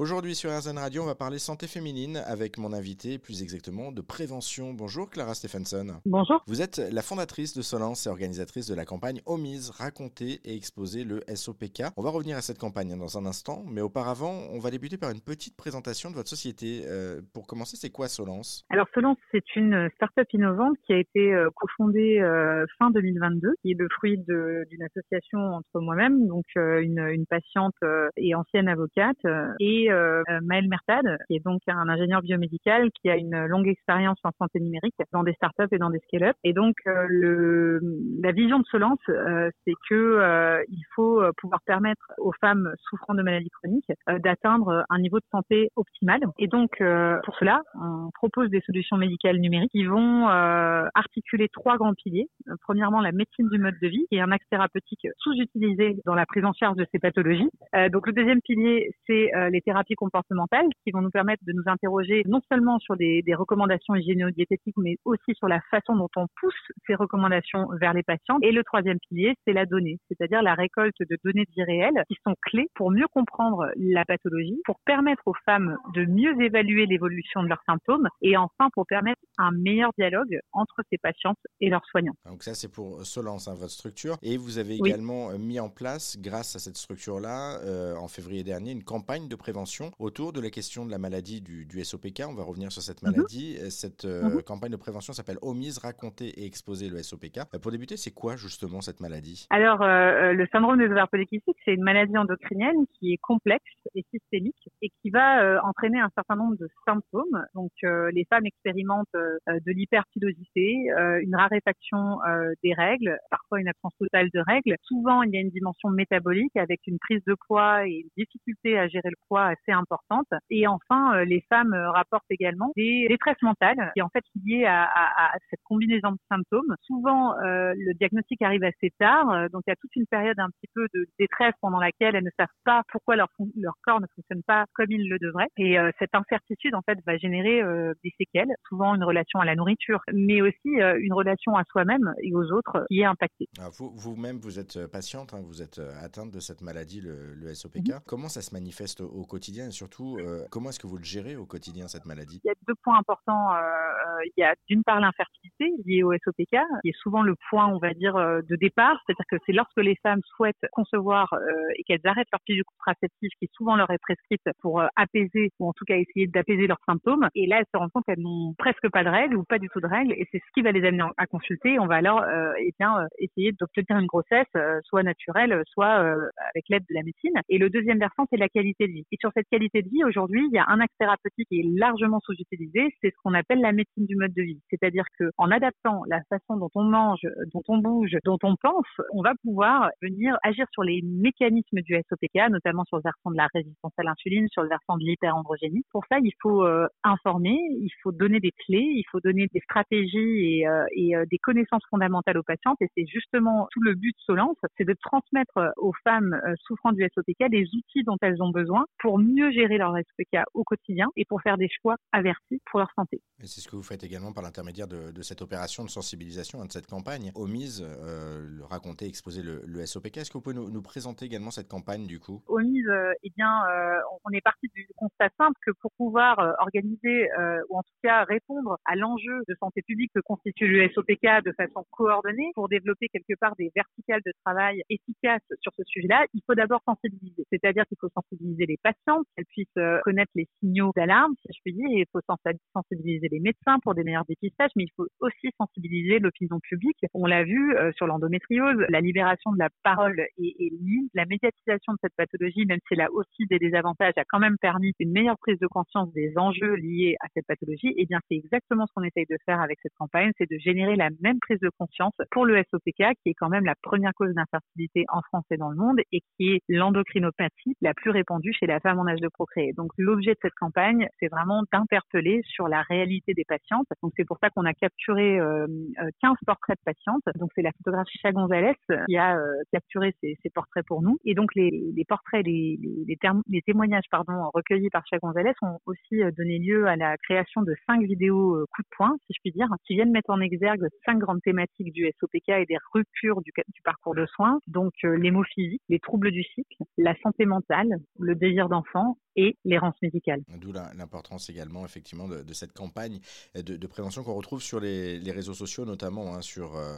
Aujourd'hui sur RZN Radio, on va parler santé féminine avec mon invité, plus exactement de prévention. Bonjour Clara Stephenson. Bonjour. Vous êtes la fondatrice de Solence et organisatrice de la campagne Omise, raconter et exposer le SOPK. On va revenir à cette campagne dans un instant, mais auparavant, on va débuter par une petite présentation de votre société. Euh, pour commencer, c'est quoi Solence? Alors Solence, c'est une start-up innovante qui a été euh, cofondée euh, fin 2022, qui est le fruit d'une association entre moi-même, donc une, une, patiente et ancienne avocate, et euh, Maël Mertad, qui est donc un ingénieur biomédical qui a une longue expérience en santé numérique dans des startups et dans des scale-up. Et donc, euh, la vision de Solence, euh, c'est que il faut pouvoir permettre aux femmes souffrant de maladies chroniques d'atteindre un niveau de santé optimal. Et donc, pour cela, on propose des solutions médicales numériques qui vont articuler trois grands piliers. Premièrement, la médecine du mode de vie, qui est un axe thérapeutique sous-utilisé dans la prise en charge de ces pathologies. donc, le deuxième pilier, c'est les thérapies thérapies comportementales qui vont nous permettre de nous interroger non seulement sur des, des recommandations hygiéno-diététiques, mais aussi sur la façon dont on pousse ces recommandations vers les patients. Et le troisième pilier, c'est la donnée, c'est-à-dire la récolte de données de vie réelle qui sont clés pour mieux comprendre la pathologie, pour permettre aux femmes de mieux évaluer l'évolution de leurs symptômes et enfin pour permettre un meilleur dialogue entre ces patientes et leurs soignants. Donc ça, c'est pour Solence, hein, votre structure. Et vous avez également mis en place, grâce à cette structure-là, euh, en février dernier, une campagne de prévention autour de la question de la maladie du, SOPK. On va revenir sur cette mhm. maladie. Cette euh, mhm. campagne de prévention s'appelle Omise, raconter et exposer le SOPK. Euh, pour débuter, c'est quoi justement cette maladie? Alors, euh, le syndrome des ovaires polykystiques, c'est une maladie endocrinienne qui est complexe et systémique et qui va entraîner un certain nombre de symptômes. Donc, les femmes expérimentent de l'hyperpilosité, une raréfaction des règles, parfois une absence totale de règles. Souvent, il y a une dimension métabolique avec une prise de poids et une difficulté à gérer le poids assez importante. Et enfin, euh, les femmes euh, rapportent également des détresses mentales qui est en fait liées à, à, à cette combinaison de symptômes. Souvent, euh, le diagnostic arrive assez tard, donc il y a toute une période un petit peu de détresse pendant laquelle elles ne savent pas pourquoi leur, leur corps ne fonctionne pas comme il le devrait. Et cette incertitude, en fait, va générer des séquelles, souvent une relation à la nourriture, mais aussi une relation à soi-même et aux autres qui est impactée. vous, vous-même, vous êtes patiente, hein, vous êtes atteinte de cette maladie, le, le SOPK. Mhm. Comment ça se manifeste au quotidien? Et surtout, euh, comment est-ce que vous le gérez au quotidien, cette maladie? Il y a deux points importants. Euh, il y a d'une part l'infertilité liée au SOPK, qui est souvent le point, on va dire, de départ. C'est-à-dire que c'est lorsque les femmes souhaitent concevoir et qu'elles arrêtent leur pilule contraceptive, qui souvent leur est prescrite pour apaiser, ou en tout cas essayer d'apaiser leurs symptômes. Et là, elles se rendent compte qu'elles n'ont presque pas de règles ou pas du tout de règles. Et c'est ce qui va les amener à consulter. On va alors eh bien, essayer d'obtenir une grossesse, soit naturelle, soit avec l'aide de la médecine. Et le deuxième versant, c'est la qualité de vie. Et sur cette qualité de vie, aujourd'hui, il y a un axe thérapeutique qui est largement sous-utilisé, c'est ce qu'on appelle la médecine du mode de vie. C'est-à-dire que en adaptant la façon dont on mange, dont on bouge, dont on pense, on va pouvoir venir agir sur les mécanismes du SOPK, notamment sur le versant de la résistance à l'insuline, sur le versant de l'hyperandrogénie. Pour ça, il faut euh, informer, il faut donner des clés, il faut donner des stratégies et, euh, euh, des connaissances fondamentales aux patientes. Et c'est justement tout le but de Solence, c'est de transmettre aux femmes souffrant du SOPK les outils dont elles ont besoin pour mieux gérer leur SPK au quotidien et pour faire des choix avertis pour leur santé. Et c'est ce que vous faites également par l'intermédiaire de, cette opération de sensibilisation, hein, de cette campagne OMISE, euh, le raconter, exposer le, SOPK. Est-ce que vous pouvez nous, présenter également cette campagne du coup? OMISE, euh, eh bien, euh, on est parti du constat simple que pour pouvoir organiser ou en tout cas répondre à l'enjeu de santé publique que constitue le SOPK de façon coordonnée, pour développer quelque part des verticales de travail efficaces sur ce sujet-là, il faut d'abord sensibiliser. C'est-à-dire qu'il faut sensibiliser les patients qu'elles puissent connaître les signaux d'alarme, si je puis dire. Il faut sensibiliser les médecins pour des meilleurs dépistages, mais il faut aussi sensibiliser l'opinion publique. On l'a vu euh, sur l'endométriose, la libération de la parole est, est la médiatisation de cette pathologie, même si elle a aussi des désavantages, a quand même permis une meilleure prise de conscience des enjeux liés à cette pathologie. Et eh bien, c'est exactement ce qu'on essaye de faire avec cette campagne, c'est de générer la même prise de conscience pour le SOPK, qui est quand même la première cause d'infertilité en France et dans le monde, et qui est l'endocrinopathie la plus répandue chez la femme en âge de procréer. Donc l'objet de cette campagne, c'est vraiment d'interpeller sur la réalité des Donc c'est pour ça qu'on a capturé 15 euh, portraits de patientes. Donc c'est la photographe Chacha Gonzalez qui a euh, capturé ces, portraits pour nous. Et donc les, portraits, les, témoignages recueillis par Chacha Gonzalez ont aussi euh, donné lieu à la création de cinq vidéos coup de poing, si je puis dire, qui viennent mettre en exergue cinq grandes thématiques du SOPK et des ruptures du, du parcours de soins. Donc physiques, les troubles du cycle, la santé mentale, le désir d'enfant et l'errance médicale. D'où l'importance également, effectivement, de, cette campagne de, prévention qu'on retrouve sur les, réseaux sociaux, notamment hein, sur euh,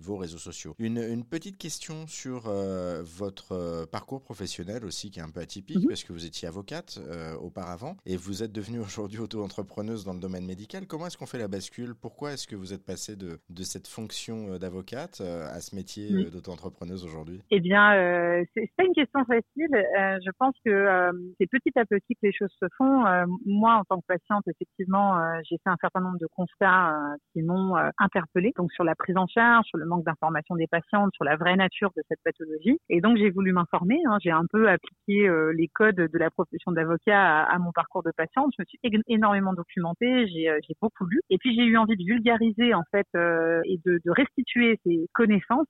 vos réseaux sociaux. Une, petite question sur euh, votre euh, parcours professionnel aussi, qui est un peu atypique, mhm. parce que vous étiez avocate auparavant et vous êtes devenue aujourd'hui auto-entrepreneuse dans le domaine médical. Comment est-ce qu'on fait la bascule? Pourquoi est-ce que vous êtes passée de, cette fonction d'avocate à ce métier d'auto-entrepreneuse aujourd'hui? Eh bien, c'est pas une question facile. je pense que c'est petit à petit que les choses se font. moi, en tant que patiente, effectivement, j'ai fait un certain nombre de constats qui m'ont interpellée. Donc, sur la prise en charge, sur le manque d'information des patientes, sur la vraie nature de cette pathologie. Et donc, j'ai voulu m'informer. Hein. J'ai un peu appliqué euh, les codes de la profession d'avocat à, mon parcours de patiente. Je me suis énormément documentée, j'ai euh, beaucoup lu. Et puis, j'ai eu envie de vulgariser, en fait, euh, et de, de, restituer ces connaissances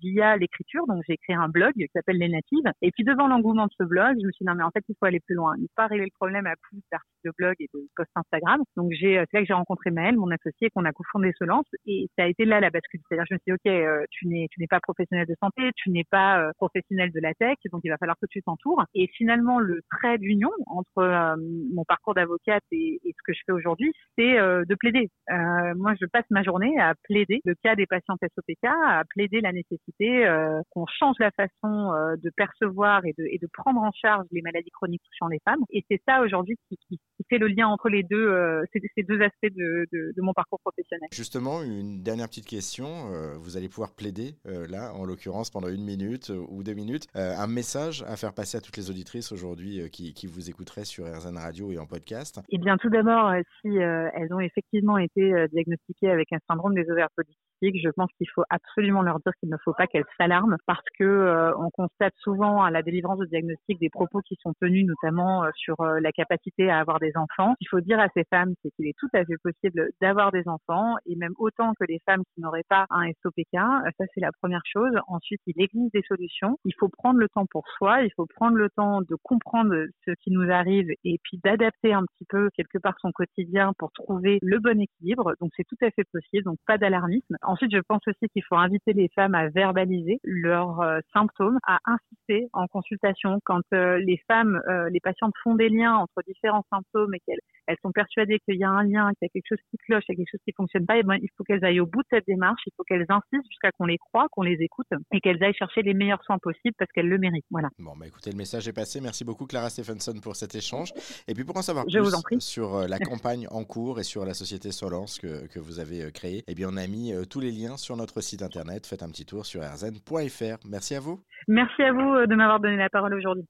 via l'écriture. Donc, j'ai créé un blog qui s'appelle Les Natives. Et puis, devant l'engouement de ce blog, je me suis dit, non, mais en fait, il faut aller plus loin. Il ne pas régler le problème à plus d'articles de blog et de posts Instagram. Donc, j'ai, c'est là que j'ai rencontré Maëlle, mon associé, qu'on a cofondé Solence. Et ça a été là la bascule. C'est-à-dire, je me suis dit, OK, euh, tu n'es, tu n'es pas professionnel de santé, tu n'es pas euh, professionnel de la tech, donc il va falloir que tu t'entoures. Et finalement, le trait d'union entre euh, mon parcours d'avocate et, ce que je fais aujourd'hui, c'est de plaider. moi, je passe ma journée à plaider le cas des patients SOPK, à plaider la nécessité qu'on change la façon de percevoir et de, et de prendre en charge les maladies chroniques touchant les femmes. Et c'est ça aujourd'hui qui, qui, fait le lien entre les deux, ces, ces, deux aspects de, de, de, mon parcours professionnel. Justement, une dernière petite question. Euh, vous allez pouvoir plaider, euh, là, en l'occurrence, pendant une minute euh, ou deux minutes, un message à faire passer à toutes les auditrices aujourd'hui qui, qui, vous écouteraient sur RZN Radio et en podcast. Eh bien, tout d'abord, si elles ont effectivement été diagnostiquées avec un syndrome des ovaires polycystiques, je pense qu'il faut absolument leur dire qu'il ne faut pas qu'elles s'alarment parce que on constate souvent à la délivrance de diagnostic des propos qui sont tenus notamment sur la capacité à avoir des enfants. Il faut dire à ces femmes, c'est qu'il est tout à fait possible d'avoir des enfants et même autant que les femmes qui n'auraient pas un SOPK. Euh, ça, c'est la première chose. Ensuite, il existe des solutions. Il faut prendre le temps pour soi. Il faut prendre le temps de comprendre ce qui nous arrive et puis d'adapter un petit peu quelque part son quotidien pour trouver le bon équilibre. Donc, c'est tout à fait possible. Donc, pas d'alarmisme. Ensuite, je pense aussi qu'il faut inviter les femmes à verbaliser leurs euh, symptômes, à insister en consultation quand euh, les femmes, les patientes font des liens entre différents symptômes et qu'elles elles sont persuadées qu'il y a un lien, qu'il y a quelque chose qui cloche, qu'il y a quelque chose qui fonctionne pas, et ben, il faut qu'elles aillent au bout de cette démarche, il faut qu'elles insistent jusqu'à qu'on les croit, qu'on les écoute et qu'elles aillent chercher les meilleurs soins possibles parce qu'elles le méritent. Voilà. Bon, bah écoutez, le message est passé. Merci beaucoup Clara Stephenson pour cet échange. Et puis pour en savoir plus sur euh, la campagne en cours et sur la société Solence que, que vous avez euh, créée, eh bien on a mis euh, tous les liens sur notre site internet. Faites un petit tour sur rzn.fr. Merci à vous. Merci à vous de m'avoir donné la parole aujourd'hui.